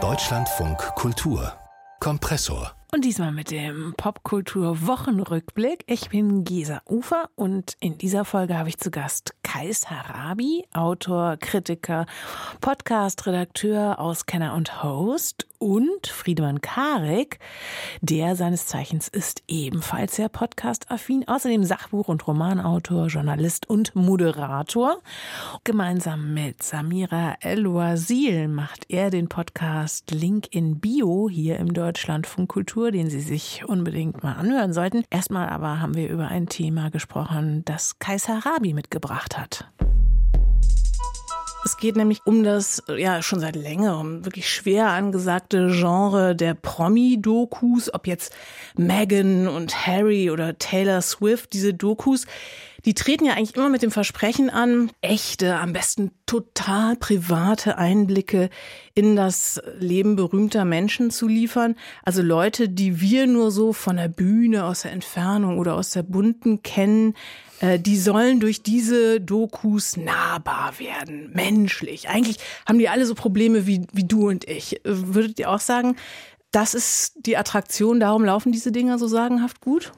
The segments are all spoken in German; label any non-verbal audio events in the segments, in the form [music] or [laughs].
Deutschlandfunk Kultur. Kompressor. Und diesmal mit dem Popkultur-Wochenrückblick. Ich bin Gesa Ufer und in dieser Folge habe ich zu Gast Kais Harabi, Autor, Kritiker, Podcast-Redakteur, Auskenner und Host und Friedemann Karik, der seines Zeichens ist ebenfalls sehr podcast-affin, außerdem Sachbuch- und Romanautor, Journalist und Moderator. Gemeinsam mit Samira El-Wazil macht er den Podcast Link in Bio hier im Deutschlandfunk Kultur, den Sie sich unbedingt mal anhören sollten. Erstmal aber haben wir über ein Thema gesprochen, das Kaiser Rabi mitgebracht hat. Es geht nämlich um das, ja, schon seit längerem wirklich schwer angesagte Genre der Promi-Dokus, ob jetzt Meghan und Harry oder Taylor Swift, diese Dokus, die treten ja eigentlich immer mit dem Versprechen an, echte, am besten total private Einblicke in das Leben berühmter Menschen zu liefern. Also Leute, die wir nur so von der Bühne, aus der Entfernung oder aus der bunten kennen, die sollen durch diese Dokus nahbar werden, menschlich. Eigentlich haben die alle so Probleme wie, wie du und ich. Würdet ihr auch sagen, das ist die Attraktion, darum laufen diese Dinger so sagenhaft gut?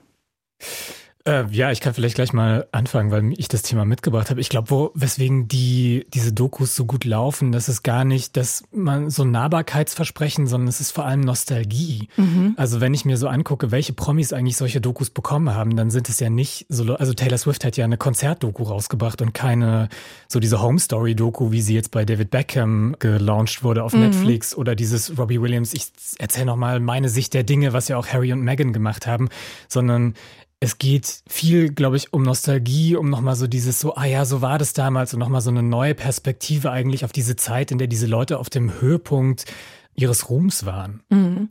Äh, ja, ich kann vielleicht gleich mal anfangen, weil ich das Thema mitgebracht habe. Ich glaube, weswegen die, diese Dokus so gut laufen, das ist gar nicht, dass man so ein Nahbarkeitsversprechen, sondern es ist vor allem Nostalgie. Mhm. Also wenn ich mir so angucke, welche Promis eigentlich solche Dokus bekommen haben, dann sind es ja nicht so, also Taylor Swift hat ja eine Konzertdoku rausgebracht und keine, so diese Home Story Doku, wie sie jetzt bei David Beckham gelauncht wurde auf mhm. Netflix oder dieses Robbie Williams, ich erzähle nochmal meine Sicht der Dinge, was ja auch Harry und Meghan gemacht haben, sondern es geht viel, glaube ich, um Nostalgie, um nochmal so dieses so, ah ja, so war das damals und nochmal so eine neue Perspektive eigentlich auf diese Zeit, in der diese Leute auf dem Höhepunkt ihres Ruhms waren. Mhm.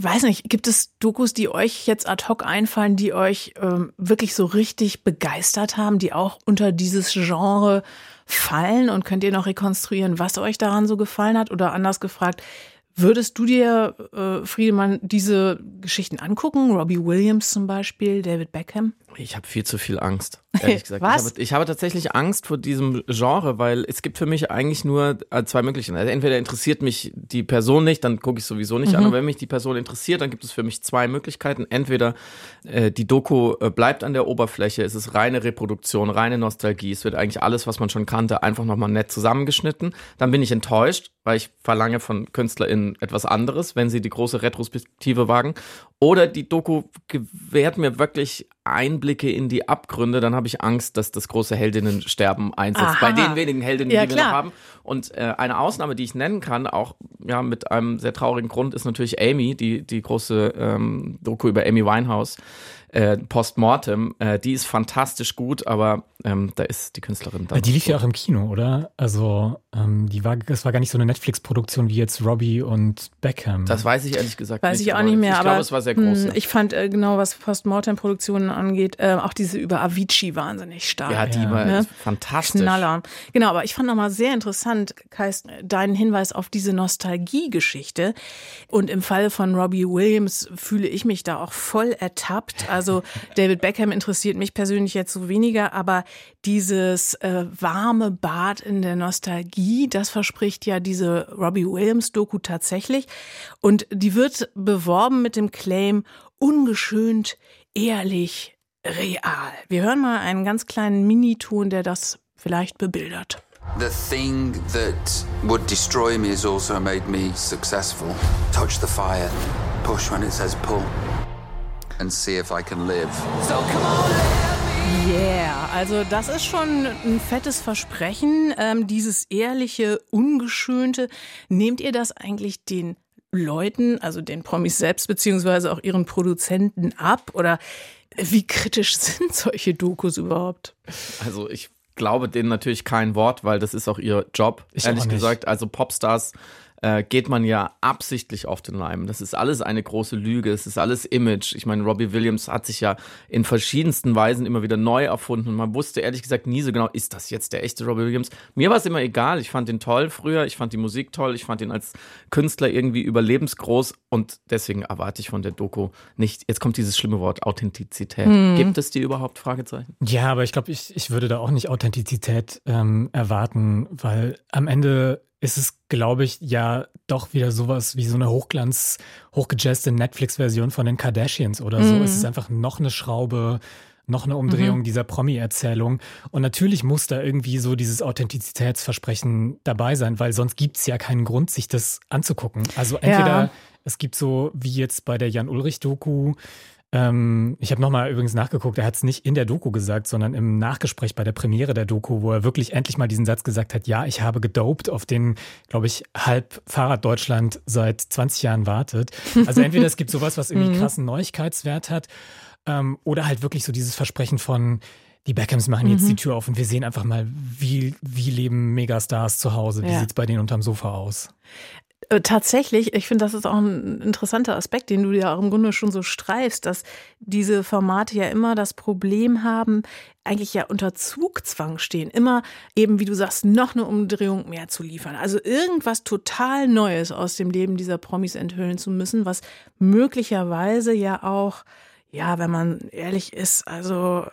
Weiß nicht, gibt es Dokus, die euch jetzt ad hoc einfallen, die euch ähm, wirklich so richtig begeistert haben, die auch unter dieses Genre fallen? Und könnt ihr noch rekonstruieren, was euch daran so gefallen hat? Oder anders gefragt, Würdest du dir, äh, Friedemann, diese Geschichten angucken? Robbie Williams zum Beispiel, David Beckham? Ich habe viel zu viel Angst, ehrlich [laughs] gesagt. Was? Ich habe, ich habe, tatsächlich Angst vor diesem Genre, weil es gibt für mich eigentlich nur äh, zwei Möglichkeiten. Also entweder interessiert mich die Person nicht, dann gucke ich sowieso nicht mhm. an. Aber wenn mich die Person interessiert, dann gibt es für mich zwei Möglichkeiten. Entweder äh, die Doku äh, bleibt an der Oberfläche, es ist reine Reproduktion, reine Nostalgie, es wird eigentlich alles, was man schon kannte, einfach nochmal nett zusammengeschnitten. Dann bin ich enttäuscht, weil ich verlange von KünstlerInnen etwas anderes, wenn sie die große Retrospektive wagen. Oder die Doku gewährt mir wirklich Einblicke in die Abgründe, dann habe ich Angst, dass das große Heldinnensterben einsetzt. Aha. Bei den wenigen Heldinnen, ja, die wir klar. noch haben. Und äh, eine Ausnahme, die ich nennen kann, auch ja mit einem sehr traurigen Grund, ist natürlich Amy, die, die große ähm, Doku über Amy Winehouse äh, Postmortem, äh, die ist fantastisch gut, aber ähm, da ist die Künstlerin dann. Die lief ja auch im Kino, oder? Also ähm, die war, das war gar nicht so eine Netflix-Produktion wie jetzt Robbie und Beckham. Das weiß ich ehrlich gesagt weiß nicht. Weiß ich auch nicht mehr, ich aber glaube, es war sehr groß. Mh, ich fand äh, genau, was Postmortem-Produktionen angeht, äh, auch diese über Avicii wahnsinnig stark. Ja, die ja. war ne? fantastisch. Knaller. Genau, aber ich fand nochmal sehr interessant, Kais, deinen Hinweis auf diese Nostalgie-Geschichte. Und im Fall von Robbie Williams fühle ich mich da auch voll ertappt. Also [laughs] David Beckham interessiert mich persönlich jetzt so weniger, aber dieses äh, warme Bad in der Nostalgie, das verspricht ja diese Robbie Williams-Doku tatsächlich. Und die wird beworben mit dem Claim ungeschönt, ehrlich, real. Wir hören mal einen ganz kleinen Miniton, der das vielleicht bebildert. The thing that would destroy me has also made me successful. Touch the fire, push when it says pull and see if I can live. So come on, Yeah, also das ist schon ein fettes Versprechen, ähm, dieses ehrliche, ungeschönte. Nehmt ihr das eigentlich den Leuten, also den Promis selbst, beziehungsweise auch ihren Produzenten ab? Oder wie kritisch [laughs] sind solche Dokus überhaupt? Also ich glaube denen natürlich kein Wort, weil das ist auch ihr Job, ich ehrlich gesagt. Also Popstars äh, geht man ja absichtlich auf den Leim. Das ist alles eine große Lüge, es ist alles Image. Ich meine, Robbie Williams hat sich ja in verschiedensten Weisen immer wieder neu erfunden und man wusste ehrlich gesagt nie so genau, ist das jetzt der echte Robbie Williams? Mir war es immer egal, ich fand ihn toll früher, ich fand die Musik toll, ich fand ihn als Künstler irgendwie überlebensgroß und deswegen erwarte ich von der Doku nicht, jetzt kommt dieses schlimme Wort, Authentizität. Hm. Gibt es die überhaupt? Fragezeichen. Ja, aber ich glaube, ich, ich würde da auch nicht Authentizität ähm, erwarten, weil am Ende ist es, glaube ich, ja doch wieder sowas wie so eine Hochglanz, hochgejazzte Netflix-Version von den Kardashians oder so. Mhm. Es ist einfach noch eine Schraube, noch eine Umdrehung mhm. dieser Promi-Erzählung. Und natürlich muss da irgendwie so dieses Authentizitätsversprechen dabei sein, weil sonst gibt es ja keinen Grund, sich das anzugucken. Also entweder ja. es gibt so wie jetzt bei der Jan-Ulrich-Doku, ähm, ich habe nochmal übrigens nachgeguckt, er hat es nicht in der Doku gesagt, sondern im Nachgespräch bei der Premiere der Doku, wo er wirklich endlich mal diesen Satz gesagt hat, ja, ich habe gedopt, auf den, glaube ich, halb Fahrrad Deutschland seit 20 Jahren wartet. Also entweder es gibt sowas, was [laughs] irgendwie mhm. krassen Neuigkeitswert hat, ähm, oder halt wirklich so dieses Versprechen von, die Beckhams machen jetzt mhm. die Tür auf und wir sehen einfach mal, wie, wie leben Megastars zu Hause, wie ja. sieht es bei denen unterm Sofa aus. Äh, tatsächlich, ich finde, das ist auch ein interessanter Aspekt, den du ja auch im Grunde schon so streifst, dass diese Formate ja immer das Problem haben, eigentlich ja unter Zugzwang stehen, immer eben, wie du sagst, noch eine Umdrehung mehr zu liefern. Also irgendwas total Neues aus dem Leben dieser Promis enthüllen zu müssen, was möglicherweise ja auch, ja, wenn man ehrlich ist, also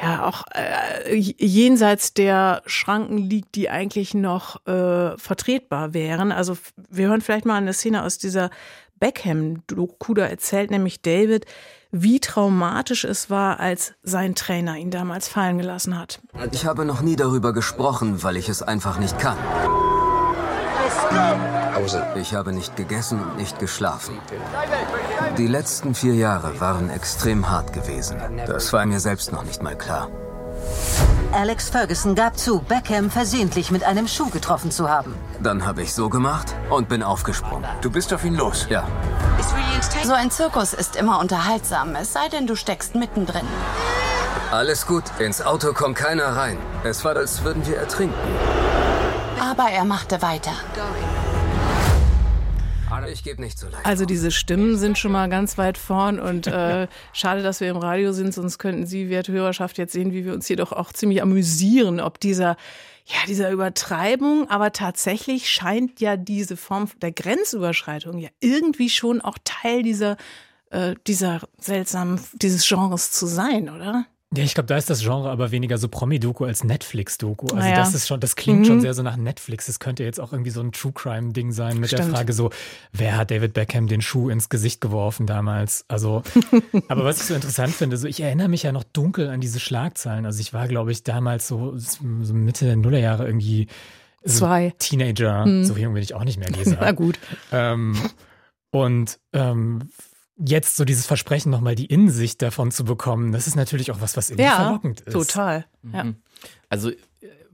ja auch äh, jenseits der Schranken liegt, die eigentlich noch äh, vertretbar wären. Also wir hören vielleicht mal eine Szene aus dieser Beckham-Doku, da erzählt nämlich David, wie traumatisch es war, als sein Trainer ihn damals fallen gelassen hat. Ich habe noch nie darüber gesprochen, weil ich es einfach nicht kann. Ich habe nicht gegessen und nicht geschlafen. Die letzten vier Jahre waren extrem hart gewesen. Das war mir selbst noch nicht mal klar. Alex Ferguson gab zu, Beckham versehentlich mit einem Schuh getroffen zu haben. Dann habe ich so gemacht und bin aufgesprungen. Du bist auf ihn los? Ja. So ein Zirkus ist immer unterhaltsam, es sei denn, du steckst mittendrin. Alles gut, ins Auto kommt keiner rein. Es war, als würden wir ertrinken. Aber er machte weiter. Ich gebe nicht so leicht. Also diese Stimmen sind schon mal ganz weit vorn und äh, [laughs] schade, dass wir im Radio sind, sonst könnten Sie, werte Hörerschaft, jetzt sehen, wie wir uns hier doch auch ziemlich amüsieren, ob dieser ja, dieser Übertreibung, aber tatsächlich scheint ja diese Form der Grenzüberschreitung ja irgendwie schon auch Teil dieser, äh, dieser seltsamen, dieses Genres zu sein, oder? Ja, ich glaube, da ist das Genre aber weniger so Promi-Doku als Netflix-Doku. Also naja. das ist schon, das klingt mhm. schon sehr so nach Netflix. Es könnte jetzt auch irgendwie so ein True Crime-Ding sein mit Stimmt. der Frage so, wer hat David Beckham den Schuh ins Gesicht geworfen damals? Also, [laughs] aber was ich so interessant finde, so ich erinnere mich ja noch dunkel an diese Schlagzeilen. Also ich war, glaube ich, damals so, so Mitte der Nullerjahre irgendwie so Zwei. Teenager. Mhm. So jung bin ich auch nicht mehr, Lisa. [laughs] Na gut. Ähm, und ähm, jetzt so dieses Versprechen, nochmal die Innensicht davon zu bekommen, das ist natürlich auch was, was irgendwie ja, verlockend ist. Total. Ja. Mhm. Also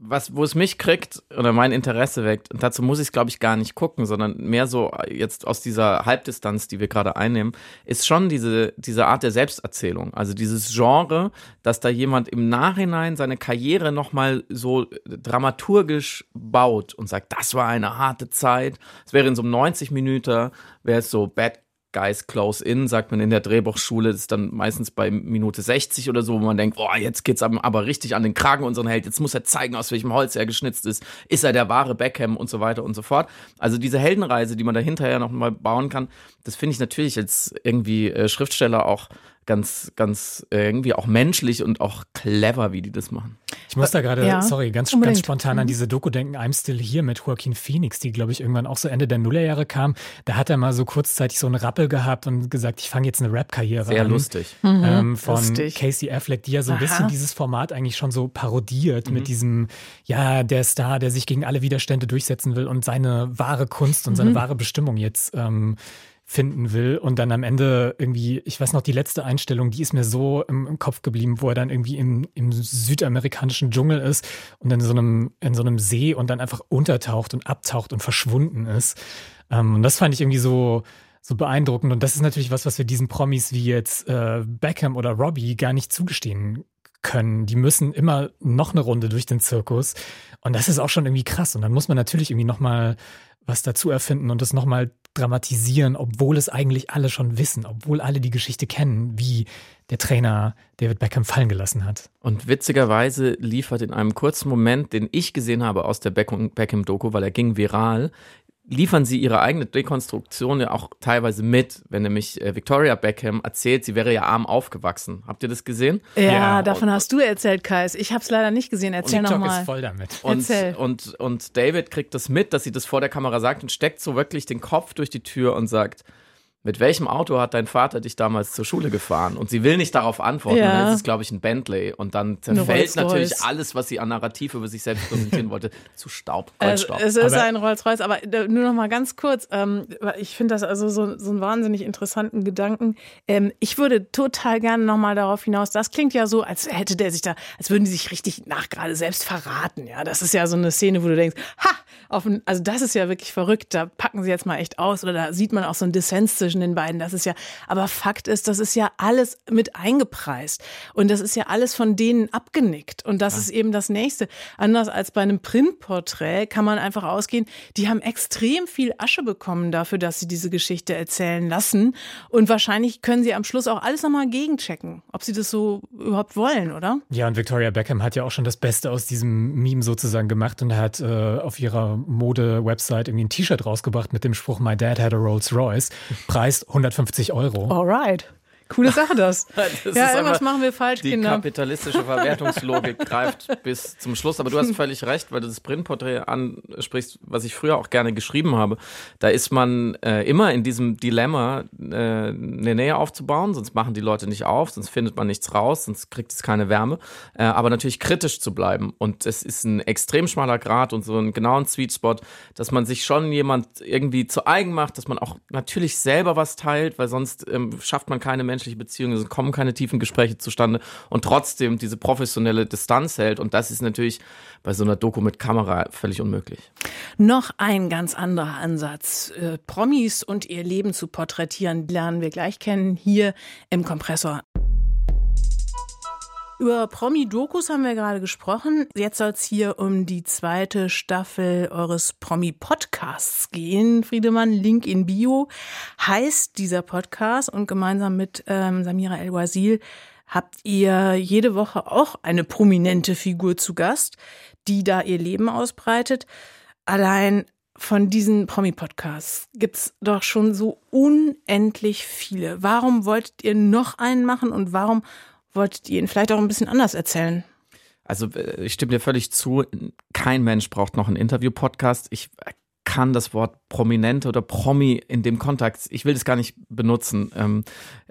was, wo es mich kriegt oder mein Interesse weckt, und dazu muss ich es, glaube ich, gar nicht gucken, sondern mehr so jetzt aus dieser Halbdistanz, die wir gerade einnehmen, ist schon diese, diese Art der Selbsterzählung. Also dieses Genre, dass da jemand im Nachhinein seine Karriere nochmal so dramaturgisch baut und sagt, das war eine harte Zeit. Es wäre in so einem 90 Minuten, wäre es so Bad Guys Close In, sagt man in der Drehbuchschule, das ist dann meistens bei Minute 60 oder so, wo man denkt, oh, jetzt geht's aber richtig an den Kragen unseren Held, jetzt muss er zeigen, aus welchem Holz er geschnitzt ist, ist er der wahre Beckham und so weiter und so fort. Also diese Heldenreise, die man da hinterher noch mal bauen kann, das finde ich natürlich als irgendwie äh, Schriftsteller auch ganz, ganz äh, irgendwie auch menschlich und auch clever, wie die das machen. Ich muss da gerade, ja, sorry, ganz, ganz spontan an mhm. diese Doku denken, I'm Still Here mit Joaquin Phoenix, die, glaube ich, irgendwann auch so Ende der Nullerjahre kam. Da hat er mal so kurzzeitig so einen Rappel gehabt und gesagt, ich fange jetzt eine Rap-Karriere an. Sehr lustig. Mhm, ähm, von lustig. Casey Affleck, die ja so ein Aha. bisschen dieses Format eigentlich schon so parodiert mhm. mit diesem, ja, der Star, der sich gegen alle Widerstände durchsetzen will und seine wahre Kunst und seine mhm. wahre Bestimmung jetzt ähm, finden will und dann am Ende irgendwie, ich weiß noch, die letzte Einstellung, die ist mir so im, im Kopf geblieben, wo er dann irgendwie im, im, südamerikanischen Dschungel ist und in so einem, in so einem See und dann einfach untertaucht und abtaucht und verschwunden ist. Ähm, und das fand ich irgendwie so, so beeindruckend. Und das ist natürlich was, was wir diesen Promis wie jetzt äh, Beckham oder Robbie gar nicht zugestehen können. Die müssen immer noch eine Runde durch den Zirkus. Und das ist auch schon irgendwie krass. Und dann muss man natürlich irgendwie nochmal was dazu erfinden und das nochmal dramatisieren, obwohl es eigentlich alle schon wissen, obwohl alle die Geschichte kennen, wie der Trainer David Beckham fallen gelassen hat. Und witzigerweise liefert in einem kurzen Moment, den ich gesehen habe aus der Beckham-Doku, weil er ging viral, liefern sie ihre eigene Dekonstruktion ja auch teilweise mit, wenn nämlich äh, Victoria Beckham erzählt, sie wäre ja arm aufgewachsen. Habt ihr das gesehen? Ja, ja. davon und, hast du erzählt, Kais. Ich habe es leider nicht gesehen. Erzähl nochmal. ist voll damit. Und, und, und David kriegt das mit, dass sie das vor der Kamera sagt und steckt so wirklich den Kopf durch die Tür und sagt, mit welchem Auto hat dein Vater dich damals zur Schule gefahren? Und sie will nicht darauf antworten. Ja. dann ist es, glaube ich, ein Bentley. Und dann zerfällt natürlich alles, was sie an Narrativ über sich selbst präsentieren wollte, [laughs] zu Staub. Goldstaub. Also, es ist aber ein Rolls-Royce, aber äh, nur noch mal ganz kurz. Ähm, ich finde das also so, so einen wahnsinnig interessanten Gedanken. Ähm, ich würde total gerne noch mal darauf hinaus. Das klingt ja so, als hätte der sich da, als würden die sich richtig nach gerade selbst verraten. Ja, das ist ja so eine Szene, wo du denkst, ha, auf ein, also das ist ja wirklich verrückt. Da packen sie jetzt mal echt aus. Oder da sieht man auch so ein Dissens zwischen den beiden. Das ist ja, aber Fakt ist, das ist ja alles mit eingepreist. Und das ist ja alles von denen abgenickt. Und das ja. ist eben das Nächste. Anders als bei einem Printporträt kann man einfach ausgehen, die haben extrem viel Asche bekommen dafür, dass sie diese Geschichte erzählen lassen. Und wahrscheinlich können sie am Schluss auch alles nochmal gegenchecken, ob sie das so überhaupt wollen, oder? Ja, und Victoria Beckham hat ja auch schon das Beste aus diesem Meme sozusagen gemacht und hat äh, auf ihrer Mode-Website irgendwie ein T-Shirt rausgebracht mit dem Spruch My Dad had a Rolls Royce. Preis 150 Euro. Alright. Coole Sache das. [laughs] das ja, irgendwas machen wir falsch, die Kinder. Die kapitalistische Verwertungslogik [laughs] greift bis zum Schluss. Aber du hast völlig recht, weil du das Printporträt ansprichst, was ich früher auch gerne geschrieben habe. Da ist man äh, immer in diesem Dilemma, äh, eine Nähe aufzubauen, sonst machen die Leute nicht auf, sonst findet man nichts raus, sonst kriegt es keine Wärme. Äh, aber natürlich kritisch zu bleiben. Und es ist ein extrem schmaler Grad und so einen genauen Sweet Spot, dass man sich schon jemand irgendwie zu eigen macht, dass man auch natürlich selber was teilt, weil sonst ähm, schafft man keine Menschen zwischenmenschliche Beziehungen, es kommen keine tiefen Gespräche zustande und trotzdem diese professionelle Distanz hält. Und das ist natürlich bei so einer Doku mit Kamera völlig unmöglich. Noch ein ganz anderer Ansatz. Äh, Promis und ihr Leben zu porträtieren, lernen wir gleich kennen hier im Kompressor. Über Promi-Dokus haben wir gerade gesprochen. Jetzt soll es hier um die zweite Staffel eures Promi-Podcasts gehen. Friedemann, Link in Bio heißt dieser Podcast und gemeinsam mit ähm, Samira El-Wazil habt ihr jede Woche auch eine prominente Figur zu Gast, die da ihr Leben ausbreitet. Allein von diesen Promi-Podcasts gibt's doch schon so unendlich viele. Warum wolltet ihr noch einen machen und warum wolltet ihr ihn vielleicht auch ein bisschen anders erzählen? Also äh, ich stimme dir völlig zu. Kein Mensch braucht noch einen Interview-Podcast. Ich kann das Wort Prominente oder Promi in dem Kontext, ich will das gar nicht benutzen. Ähm,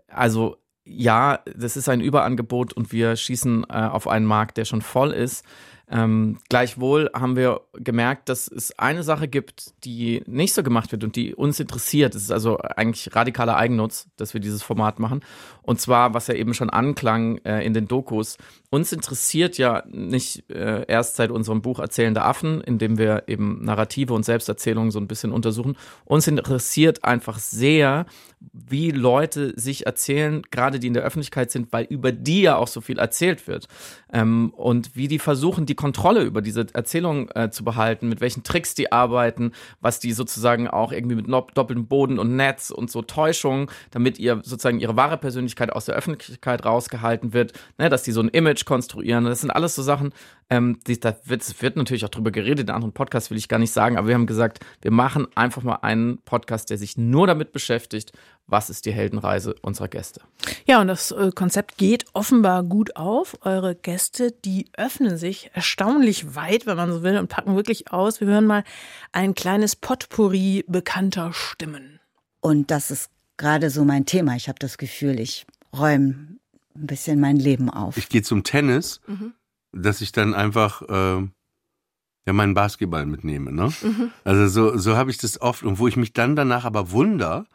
also ja, das ist ein Überangebot und wir schießen äh, auf einen Markt, der schon voll ist. Ähm, gleichwohl haben wir gemerkt, dass es eine Sache gibt, die nicht so gemacht wird und die uns interessiert. Es ist also eigentlich radikaler Eigennutz, dass wir dieses Format machen. Und zwar, was ja eben schon anklang äh, in den Dokus. Uns interessiert ja nicht äh, erst seit unserem Buch Erzählende Affen, in dem wir eben Narrative und Selbsterzählungen so ein bisschen untersuchen. Uns interessiert einfach sehr, wie Leute sich erzählen, gerade die in der Öffentlichkeit sind, weil über die ja auch so viel erzählt wird. Ähm, und wie die versuchen, die Kontrolle über diese Erzählung äh, zu behalten, mit welchen Tricks die arbeiten, was die sozusagen auch irgendwie mit doppeltem Boden und Netz und so Täuschungen, damit ihr sozusagen ihre wahre Persönlichkeit aus der Öffentlichkeit rausgehalten wird, ne, dass die so ein Image konstruieren. Das sind alles so Sachen, ähm, die, da wird, wird natürlich auch drüber geredet, in anderen Podcasts will ich gar nicht sagen, aber wir haben gesagt, wir machen einfach mal einen Podcast, der sich nur damit beschäftigt, was ist die Heldenreise unserer Gäste. Ja, und das äh, Konzept geht offenbar gut auf. Eure Gäste, die öffnen sich erstaunlich weit, wenn man so will, und packen wirklich aus. Wir hören mal ein kleines Potpourri bekannter Stimmen. Und das ist gerade so mein Thema. Ich habe das Gefühl, ich räume ein bisschen mein Leben auf. Ich gehe zum Tennis, mhm. dass ich dann einfach äh, ja meinen Basketball mitnehme. Ne? Mhm. Also so, so habe ich das oft. Und wo ich mich dann danach aber wundere,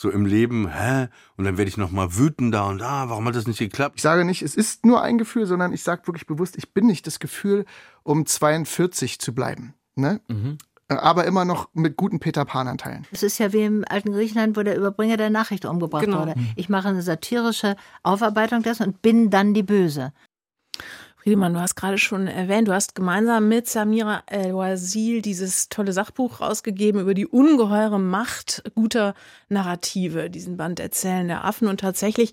so im Leben, hä? Und dann werde ich nochmal wütender und ah, warum hat das nicht geklappt? Ich sage nicht, es ist nur ein Gefühl, sondern ich sage wirklich bewusst, ich bin nicht das Gefühl, um 42 zu bleiben. Ne? Mhm. Äh, aber immer noch mit guten Peter Pan-Anteilen. Es ist ja wie im alten Griechenland, wo der Überbringer der Nachricht umgebracht genau. wurde. Ich mache eine satirische Aufarbeitung dessen und bin dann die Böse. Friedemann, du hast gerade schon erwähnt, du hast gemeinsam mit Samira El-Wazil dieses tolle Sachbuch rausgegeben über die ungeheure Macht guter Narrative, diesen Band Erzählen der Affen. Und tatsächlich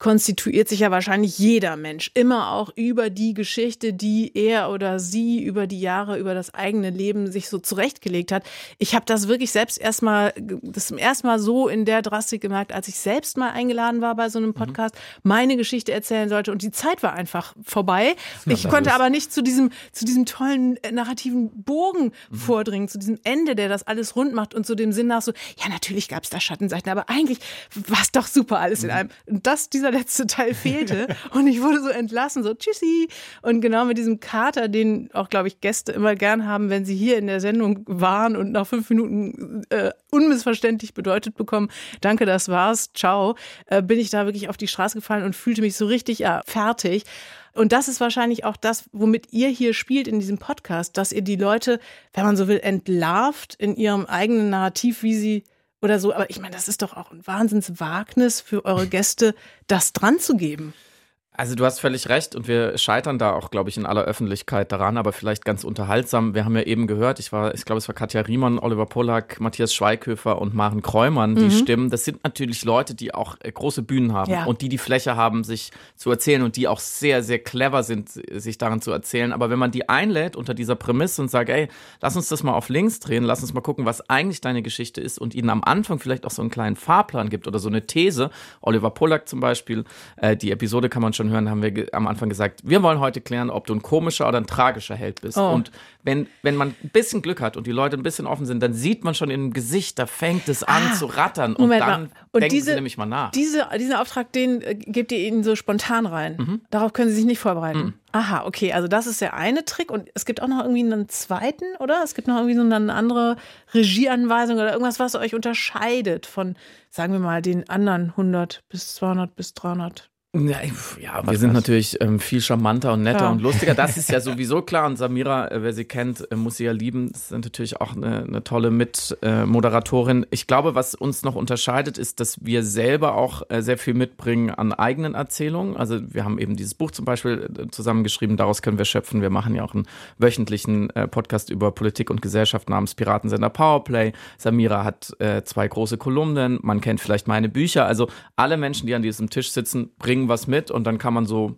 konstituiert sich ja wahrscheinlich jeder Mensch immer auch über die Geschichte, die er oder sie über die Jahre, über das eigene Leben sich so zurechtgelegt hat. Ich habe das wirklich selbst erstmal, das zum ersten Mal so in der Drastik gemerkt, als ich selbst mal eingeladen war bei so einem Podcast, mhm. meine Geschichte erzählen sollte und die Zeit war einfach vorbei. Ich konnte aber nicht zu diesem, zu diesem tollen äh, narrativen Bogen mhm. vordringen, zu diesem Ende, der das alles rund macht und zu dem Sinn nach so, ja, natürlich gab es da Schattenseiten, aber eigentlich war es doch super alles in mhm. einem. Und das, dieser letzte Teil fehlte [laughs] und ich wurde so entlassen, so tschüssi. Und genau mit diesem Kater, den auch, glaube ich, Gäste immer gern haben, wenn sie hier in der Sendung waren und nach fünf Minuten äh, unmissverständlich bedeutet bekommen, danke, das war's, ciao, äh, bin ich da wirklich auf die Straße gefallen und fühlte mich so richtig ja, fertig. Und das ist wahrscheinlich auch das, womit ihr hier spielt in diesem Podcast, dass ihr die Leute, wenn man so will, entlarvt in ihrem eigenen Narrativ, wie sie oder so. Aber ich meine, das ist doch auch ein Wahnsinnswagnis für eure Gäste, das dran zu geben. Also du hast völlig recht und wir scheitern da auch, glaube ich, in aller Öffentlichkeit daran, aber vielleicht ganz unterhaltsam. Wir haben ja eben gehört, ich war, ich glaube, es war Katja Riemann, Oliver Pollack, Matthias Schweighöfer und Maren Kräumann, die mhm. Stimmen. Das sind natürlich Leute, die auch äh, große Bühnen haben ja. und die die Fläche haben, sich zu erzählen und die auch sehr, sehr clever sind, sich daran zu erzählen. Aber wenn man die einlädt unter dieser Prämisse und sagt, ey, lass uns das mal auf links drehen, lass uns mal gucken, was eigentlich deine Geschichte ist und ihnen am Anfang vielleicht auch so einen kleinen Fahrplan gibt oder so eine These. Oliver Pollack zum Beispiel, äh, die Episode kann man schon hören, haben wir am Anfang gesagt, wir wollen heute klären, ob du ein komischer oder ein tragischer Held bist. Oh. Und wenn, wenn man ein bisschen Glück hat und die Leute ein bisschen offen sind, dann sieht man schon im Gesicht, da fängt es an ah, zu rattern und Moment dann und denken diese, sie nämlich mal nach. Diese, diesen Auftrag, den äh, gebt ihr ihnen so spontan rein. Mhm. Darauf können sie sich nicht vorbereiten. Mhm. Aha, okay, also das ist der eine Trick und es gibt auch noch irgendwie einen zweiten, oder? Es gibt noch irgendwie so eine andere Regieanweisung oder irgendwas, was euch unterscheidet von, sagen wir mal, den anderen 100 bis 200 bis 300 ja, ja wir sind natürlich ähm, viel charmanter und netter ja. und lustiger. Das ist ja [laughs] sowieso klar. Und Samira, äh, wer sie kennt, äh, muss sie ja lieben. Das ist natürlich auch eine, eine tolle Mitmoderatorin. Äh, ich glaube, was uns noch unterscheidet, ist, dass wir selber auch äh, sehr viel mitbringen an eigenen Erzählungen. Also wir haben eben dieses Buch zum Beispiel äh, zusammengeschrieben. Daraus können wir schöpfen. Wir machen ja auch einen wöchentlichen äh, Podcast über Politik und Gesellschaft namens Piratensender Powerplay. Samira hat zwei große Kolumnen. Man kennt vielleicht meine Bücher. Also alle Menschen, die an diesem Tisch sitzen, bringen bringen was mit und dann kann man so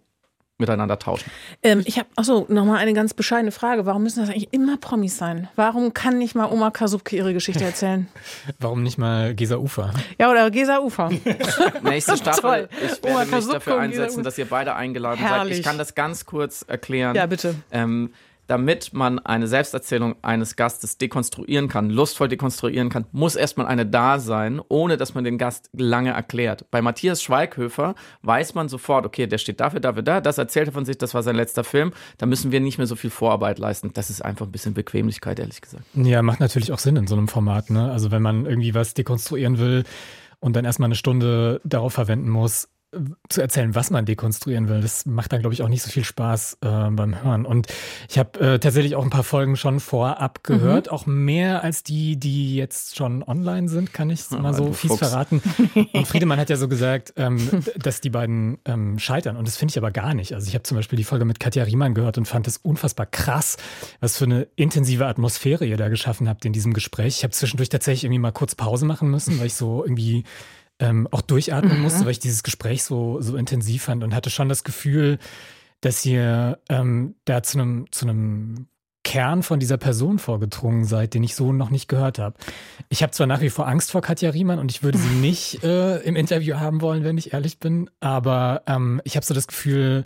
miteinander tauschen. Ähm, ich habe achso nochmal eine ganz bescheidene Frage. Warum müssen das eigentlich immer Promis sein? Warum kann nicht mal Oma Kasubke ihre Geschichte erzählen? [laughs] Warum nicht mal Gesa Ufer? Ja, oder Gesa Ufer. [laughs] Nächste [laughs] Staffel. Toll. Ich werde Oma mich dafür einsetzen, dass ihr beide eingeladen Herrlich. seid. Ich kann das ganz kurz erklären. Ja, bitte. Ähm, damit man eine Selbsterzählung eines Gastes dekonstruieren kann, lustvoll dekonstruieren kann, muss erstmal eine da sein, ohne dass man den Gast lange erklärt. Bei Matthias Schweighöfer weiß man sofort, okay, der steht dafür, dafür, da, das erzählt er von sich, das war sein letzter Film, da müssen wir nicht mehr so viel Vorarbeit leisten. Das ist einfach ein bisschen Bequemlichkeit, ehrlich gesagt. Ja, macht natürlich auch Sinn in so einem Format, ne? Also wenn man irgendwie was dekonstruieren will, und dann erstmal eine Stunde darauf verwenden muss, zu erzählen, was man dekonstruieren will. Das macht dann, glaube ich, auch nicht so viel Spaß äh, beim Hören. Und ich habe äh, tatsächlich auch ein paar Folgen schon vorab gehört, mhm. auch mehr als die, die jetzt schon online sind, kann ich mal so fies Fuchs. verraten. [laughs] Und Friedemann hat ja so gesagt, ähm, dass die beiden ähm, scheitern. Und das finde ich aber gar nicht. Also ich habe zum Beispiel die Folge mit Katja Riemann gehört und fand es unfassbar krass, was für eine intensive Atmosphäre ihr da geschaffen habt in diesem Gespräch. Ich habe zwischendurch tatsächlich irgendwie mal kurz Pause machen müssen, weil ich so irgendwie ähm, auch durchatmen mhm. musste, weil ich dieses Gespräch so, so intensiv fand und hatte schon das Gefühl, dass ihr ähm, da zu einem zu einem Kern von dieser Person vorgedrungen seid, den ich so noch nicht gehört habe. Ich habe zwar nach wie vor Angst vor Katja Riemann und ich würde sie [laughs] nicht äh, im Interview haben wollen, wenn ich ehrlich bin, aber ähm, ich habe so das Gefühl,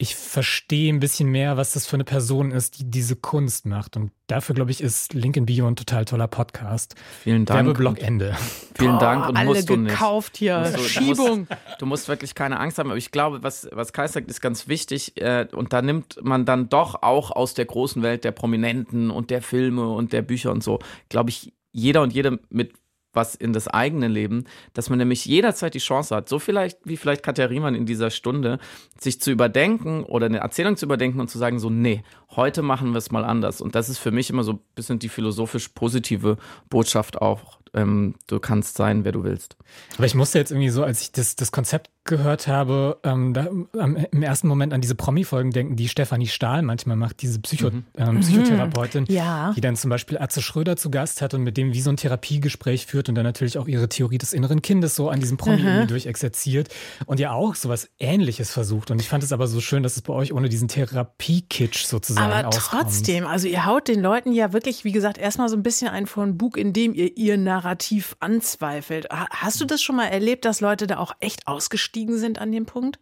ich verstehe ein bisschen mehr, was das für eine Person ist, die diese Kunst macht. Und dafür, glaube ich, ist Link in Bio ein total toller Podcast. Vielen Dank. Werbeblock Ende. [laughs] Vielen Dank und alle musst du gekauft hier. Du, Schiebung. Du musst, [laughs] du musst, wirklich keine Angst haben. Aber ich glaube, was, was Kai sagt, ist ganz wichtig. Äh, und da nimmt man dann doch auch aus der großen Welt der Prominenten und der Filme und der Bücher und so, glaube ich, jeder und jede mit was in das eigene Leben, dass man nämlich jederzeit die Chance hat, so vielleicht wie vielleicht Katja Riemann in dieser Stunde, sich zu überdenken oder eine Erzählung zu überdenken und zu sagen, so, nee, heute machen wir es mal anders. Und das ist für mich immer so ein bisschen die philosophisch positive Botschaft auch ähm, du kannst sein, wer du willst. Aber ich musste jetzt irgendwie so, als ich das, das Konzept gehört habe, ähm, da, ähm, im ersten Moment an diese Promi-Folgen denken, die Stefanie Stahl manchmal macht, diese Psycho mhm. ähm, Psychotherapeutin, ja. die dann zum Beispiel Atze Schröder zu Gast hat und mit dem wie so ein Therapiegespräch führt und dann natürlich auch ihre Theorie des inneren Kindes so an diesem Promi mhm. durchexerziert und ja auch sowas Ähnliches versucht. Und ich fand es aber so schön, dass es bei euch ohne diesen Therapie-Kitsch sozusagen Aber auskommt. trotzdem, also ihr haut den Leuten ja wirklich, wie gesagt, erstmal so ein bisschen ein von Bug, in dem ihr ihr Narrativ anzweifelt. Hast du das schon mal erlebt, dass Leute da auch echt ausgestiegen sind an dem Punkt?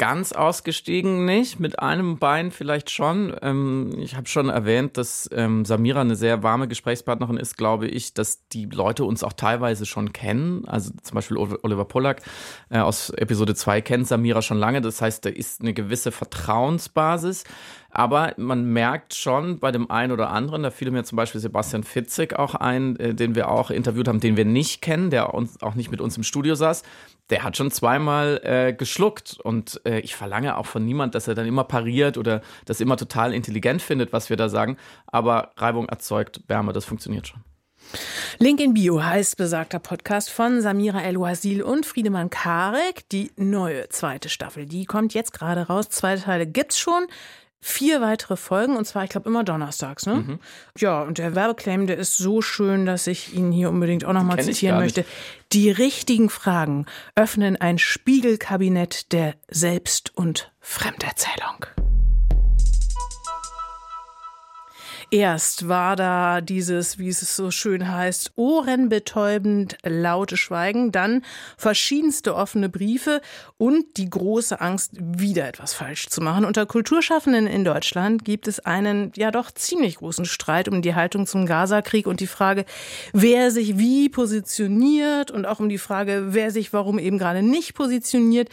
ganz ausgestiegen nicht, mit einem Bein vielleicht schon. Ähm, ich habe schon erwähnt, dass ähm, Samira eine sehr warme Gesprächspartnerin ist, glaube ich, dass die Leute uns auch teilweise schon kennen. Also zum Beispiel Oliver Pollack äh, aus Episode 2 kennt Samira schon lange. Das heißt, da ist eine gewisse Vertrauensbasis. Aber man merkt schon bei dem einen oder anderen, da fiel mir zum Beispiel Sebastian Fitzig auch ein, äh, den wir auch interviewt haben, den wir nicht kennen, der uns auch nicht mit uns im Studio saß, der hat schon zweimal äh, geschluckt. Und äh, ich verlange auch von niemand, dass er dann immer pariert oder das immer total intelligent findet, was wir da sagen. Aber Reibung erzeugt Wärme, das funktioniert schon. Link in Bio heißt besagter Podcast von Samira El-Wazil und Friedemann Karek. Die neue zweite Staffel, die kommt jetzt gerade raus. Zwei Teile gibt's schon vier weitere Folgen und zwar, ich glaube, immer donnerstags. Ne? Mhm. Ja, und der Werbeclaim, der ist so schön, dass ich ihn hier unbedingt auch nochmal zitieren möchte. Die richtigen Fragen öffnen ein Spiegelkabinett der Selbst- und Fremderzählung. Erst war da dieses, wie es so schön heißt, ohrenbetäubend laute Schweigen, dann verschiedenste offene Briefe und die große Angst, wieder etwas falsch zu machen. Unter Kulturschaffenden in Deutschland gibt es einen ja doch ziemlich großen Streit um die Haltung zum Gazakrieg und die Frage, wer sich wie positioniert und auch um die Frage, wer sich warum eben gerade nicht positioniert.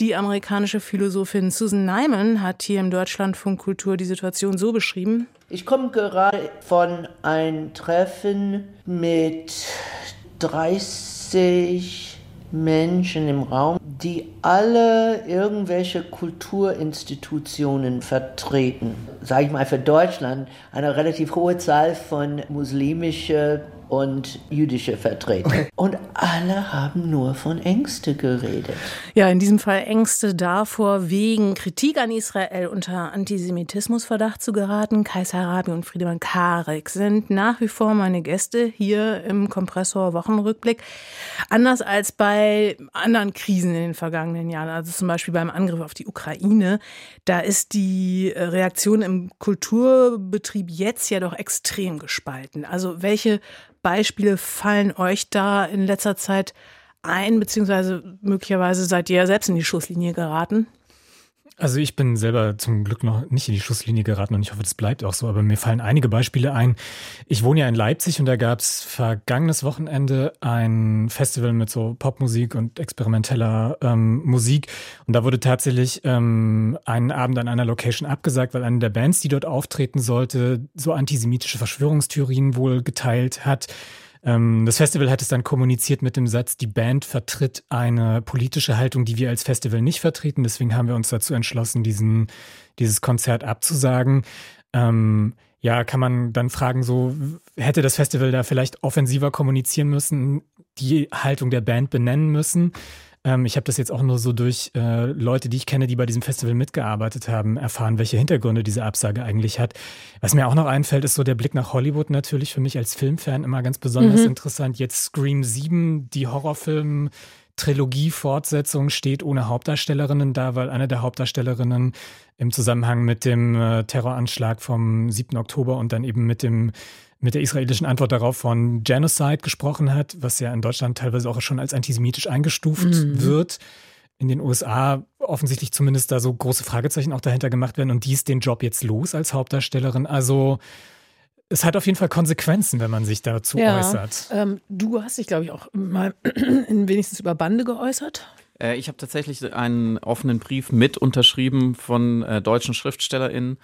Die amerikanische Philosophin Susan Nyman hat hier im Deutschlandfunk Kultur die Situation so beschrieben. Ich komme gerade von einem Treffen mit 30 Menschen im Raum, die alle irgendwelche Kulturinstitutionen vertreten. Sage ich mal für Deutschland eine relativ hohe Zahl von muslimischen und jüdische Vertreter. Und alle haben nur von Ängste geredet. Ja, in diesem Fall Ängste davor, wegen Kritik an Israel unter Antisemitismusverdacht zu geraten. Kaiser Arabi und Friedemann Karek sind nach wie vor meine Gäste hier im Kompressor Wochenrückblick. Anders als bei anderen Krisen in den vergangenen Jahren, also zum Beispiel beim Angriff auf die Ukraine, da ist die Reaktion im Kulturbetrieb jetzt ja doch extrem gespalten. Also welche Beispiele fallen euch da in letzter Zeit ein, beziehungsweise möglicherweise seid ihr ja selbst in die Schusslinie geraten? Also ich bin selber zum Glück noch nicht in die Schusslinie geraten und ich hoffe, das bleibt auch so, aber mir fallen einige Beispiele ein. Ich wohne ja in Leipzig und da gab es vergangenes Wochenende ein Festival mit so Popmusik und experimenteller ähm, Musik und da wurde tatsächlich ähm, einen Abend an einer Location abgesagt, weil eine der Bands, die dort auftreten sollte, so antisemitische Verschwörungstheorien wohl geteilt hat. Ähm, das Festival hat es dann kommuniziert mit dem Satz, die Band vertritt eine politische Haltung, die wir als Festival nicht vertreten. Deswegen haben wir uns dazu entschlossen, diesen, dieses Konzert abzusagen. Ähm, ja, kann man dann fragen, so hätte das Festival da vielleicht offensiver kommunizieren müssen, die Haltung der Band benennen müssen. Ähm, ich habe das jetzt auch nur so durch äh, Leute, die ich kenne, die bei diesem Festival mitgearbeitet haben, erfahren, welche Hintergründe diese Absage eigentlich hat. Was mir auch noch einfällt, ist so der Blick nach Hollywood natürlich für mich als Filmfan immer ganz besonders mhm. interessant. Jetzt Scream 7, die Horrorfilm Trilogie-Fortsetzung steht ohne Hauptdarstellerinnen da, weil eine der Hauptdarstellerinnen im Zusammenhang mit dem äh, Terroranschlag vom 7. Oktober und dann eben mit dem mit der israelischen Antwort darauf von Genocide gesprochen hat, was ja in Deutschland teilweise auch schon als antisemitisch eingestuft mhm. wird. In den USA offensichtlich zumindest da so große Fragezeichen auch dahinter gemacht werden und die ist den Job jetzt los als Hauptdarstellerin. Also es hat auf jeden Fall Konsequenzen, wenn man sich dazu ja, äußert. Ähm, du hast dich, glaube ich, auch mal [clears throat] wenigstens über Bande geäußert. Äh, ich habe tatsächlich einen offenen Brief mit unterschrieben von äh, deutschen SchriftstellerInnen,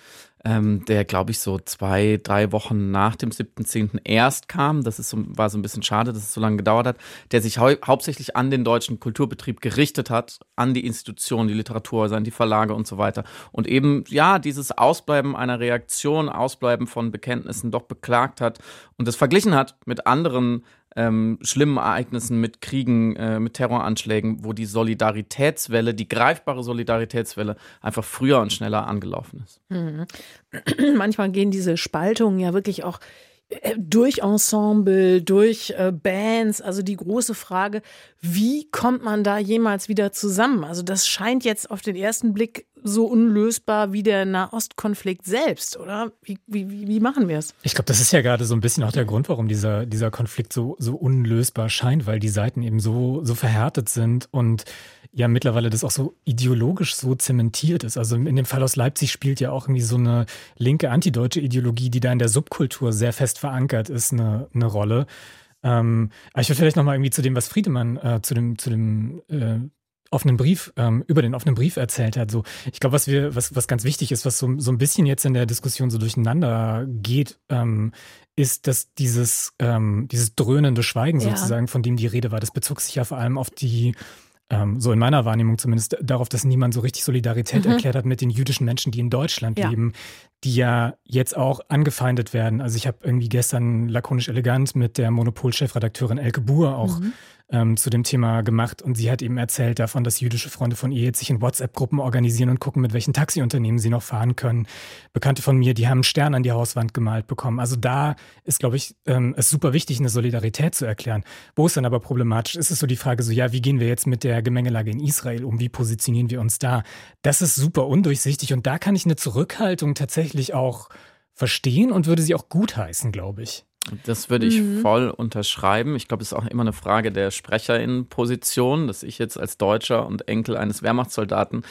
ähm, der, glaube ich, so zwei, drei Wochen nach dem 7.10. erst kam. Das ist so, war so ein bisschen schade, dass es so lange gedauert hat, der sich hau hauptsächlich an den deutschen Kulturbetrieb gerichtet hat, an die Institutionen, die Literaturhäuser, die Verlage und so weiter. Und eben, ja, dieses Ausbleiben einer Reaktion, Ausbleiben von Bekenntnissen doch beklagt hat und es verglichen hat mit anderen ähm, schlimmen Ereignissen, mit Kriegen, äh, mit Terroranschlägen, wo die Solidaritätswelle, die greifbare Solidaritätswelle einfach früher und schneller angelaufen ist. Mhm. [clears throat] Manchmal gehen diese Spaltungen ja wirklich auch äh, durch Ensemble, durch äh, Bands, also die große Frage, wie kommt man da jemals wieder zusammen? Also das scheint jetzt auf den ersten Blick so unlösbar wie der Nahostkonflikt selbst, oder? Wie, wie, wie machen wir es? Ich glaube, das ist ja gerade so ein bisschen auch der Grund, warum dieser, dieser Konflikt so, so unlösbar scheint, weil die Seiten eben so, so verhärtet sind und ja mittlerweile das auch so ideologisch so zementiert ist. Also in dem Fall aus Leipzig spielt ja auch irgendwie so eine linke antideutsche Ideologie, die da in der Subkultur sehr fest verankert ist, eine, eine Rolle. Ähm, aber ich würde vielleicht nochmal irgendwie zu dem, was Friedemann äh, zu dem, zu dem äh, offenen Brief, ähm, über den offenen Brief erzählt hat. So, ich glaube, was wir, was, was ganz wichtig ist, was so, so ein bisschen jetzt in der Diskussion so durcheinander geht, ähm, ist, dass dieses, ähm, dieses dröhnende Schweigen ja. sozusagen, von dem die Rede war, das bezog sich ja vor allem auf die ähm, so in meiner Wahrnehmung zumindest, darauf, dass niemand so richtig Solidarität mhm. erklärt hat mit den jüdischen Menschen, die in Deutschland ja. leben, die ja jetzt auch angefeindet werden. Also ich habe irgendwie gestern lakonisch elegant mit der Monopol-Chefredakteurin Elke Buhr auch mhm ähm, zu dem Thema gemacht und sie hat eben erzählt davon, dass jüdische Freunde von ihr jetzt sich in WhatsApp-Gruppen organisieren und gucken, mit welchen Taxiunternehmen sie noch fahren können. Bekannte von mir, die haben einen Stern an die Hauswand gemalt bekommen. Also da ist, glaube ich, ähm, es super wichtig, eine Solidarität zu erklären. Wo es dann aber problematisch ist, ist so die Frage so, ja, wie gehen wir jetzt mit der Gemengelage in Israel um? Wie positionieren wir uns da? Das ist super undurchsichtig und da kann ich eine Zurückhaltung tatsächlich auch verstehen und würde sie auch gutheißen, glaube ich. Das würde ich mhm. voll unterschreiben. Ich glaube, es ist auch immer eine Frage der Sprecherinnenposition, dass ich jetzt als Deutscher und Enkel eines Wehrmachtssoldaten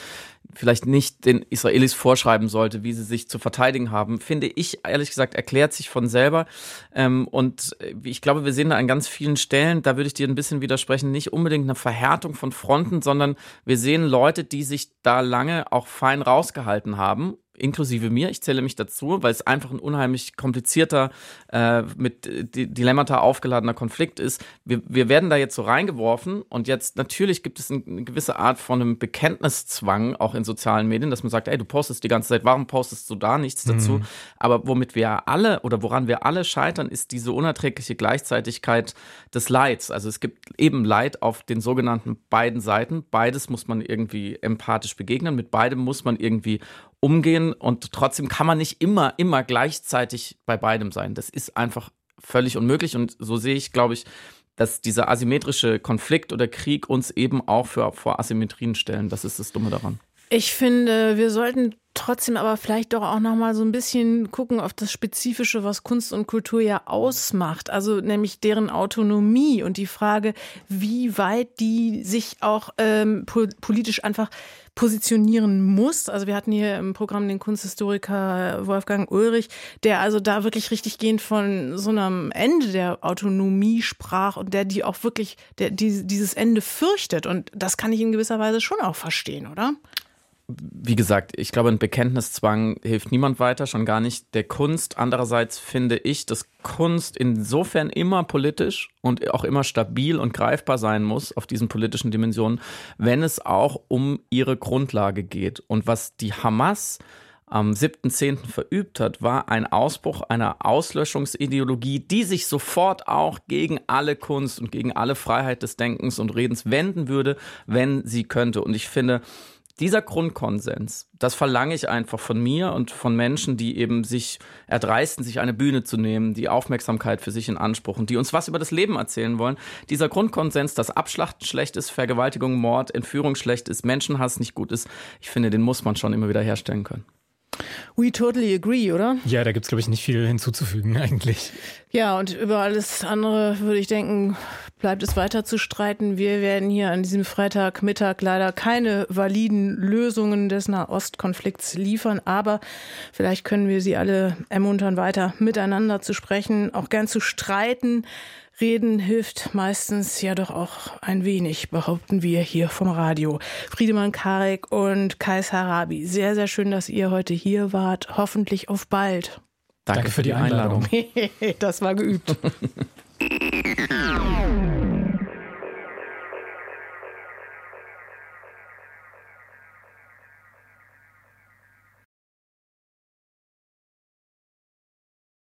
vielleicht nicht den Israelis vorschreiben sollte, wie sie sich zu verteidigen haben, finde ich, ehrlich gesagt, erklärt sich von selber. Ähm, und ich glaube, wir sehen da an ganz vielen Stellen, da würde ich dir ein bisschen widersprechen, nicht unbedingt eine Verhärtung von Fronten, sondern wir sehen Leute, die sich da lange auch fein rausgehalten haben inklusive mir, ich zähle mich dazu, weil es einfach ein unheimlich komplizierter, äh, mit Dilemmata aufgeladener Konflikt ist. Wir, wir werden da jetzt so reingeworfen und jetzt natürlich gibt es eine gewisse Art von einem Bekenntniszwang auch in sozialen Medien, dass man sagt, ey, du postest die ganze Zeit, warum postest du da nichts dazu? Mhm. Aber womit wir alle oder woran wir alle scheitern, ist diese unerträgliche Gleichzeitigkeit des Leids. Also es gibt eben Leid auf den sogenannten beiden Seiten. Beides muss man irgendwie empathisch begegnen. Mit beidem muss man irgendwie umgehen und trotzdem kann man nicht immer, immer gleichzeitig bei beidem sein. Das ist einfach völlig unmöglich und so sehe ich, glaube ich, dass dieser asymmetrische Konflikt oder Krieg uns eben auch für, vor Asymmetrien stellen. Das ist das Dumme daran. Ich finde, wir sollten trotzdem aber vielleicht doch auch noch mal so ein bisschen gucken auf das Spezifische, was Kunst und Kultur ja ausmacht. Also nämlich deren Autonomie und die Frage, wie weit die sich auch ähm, politisch einfach positionieren muss. Also wir hatten hier im Programm den Kunsthistoriker Wolfgang Ulrich, der also da wirklich richtig gehend von so einem Ende der Autonomie sprach und der die auch wirklich, der die, dieses Ende fürchtet. Und das kann ich in gewisser Weise schon auch verstehen, oder? Wie gesagt, ich glaube, ein Bekenntniszwang hilft niemand weiter, schon gar nicht der Kunst. Andererseits finde ich, dass Kunst insofern immer politisch und auch immer stabil und greifbar sein muss auf diesen politischen Dimensionen, wenn es auch um ihre Grundlage geht. Und was die Hamas am 7.10. verübt hat, war ein Ausbruch einer Auslöschungsideologie, die sich sofort auch gegen alle Kunst und gegen alle Freiheit des Denkens und Redens wenden würde, wenn sie könnte. Und ich finde, dieser Grundkonsens, das verlange ich einfach von mir und von Menschen, die eben sich erdreisten, sich eine Bühne zu nehmen, die Aufmerksamkeit für sich in Anspruch und die uns was über das Leben erzählen wollen. Dieser Grundkonsens, dass Abschlachten schlecht ist, Vergewaltigung, Mord, Entführung schlecht ist, Menschenhass nicht gut ist, ich finde, den muss man schon immer wieder herstellen können. We totally agree, oder? Ja, da gibt es, glaube ich, nicht viel hinzuzufügen [laughs] eigentlich. Ja, und über alles andere würde ich denken, bleibt es weiter zu streiten. Wir werden hier an diesem Freitagmittag leider keine validen Lösungen des Nahostkonflikts liefern, aber vielleicht können wir Sie alle ermuntern, weiter miteinander zu sprechen, auch gern zu streiten. Reden hilft meistens ja doch auch ein wenig, behaupten wir hier vom Radio. Friedemann Karek und Kais Harabi, sehr, sehr schön, dass ihr heute hier wart. Hoffentlich auf bald. Danke, Danke für die Einladung. [laughs] das war geübt. [laughs]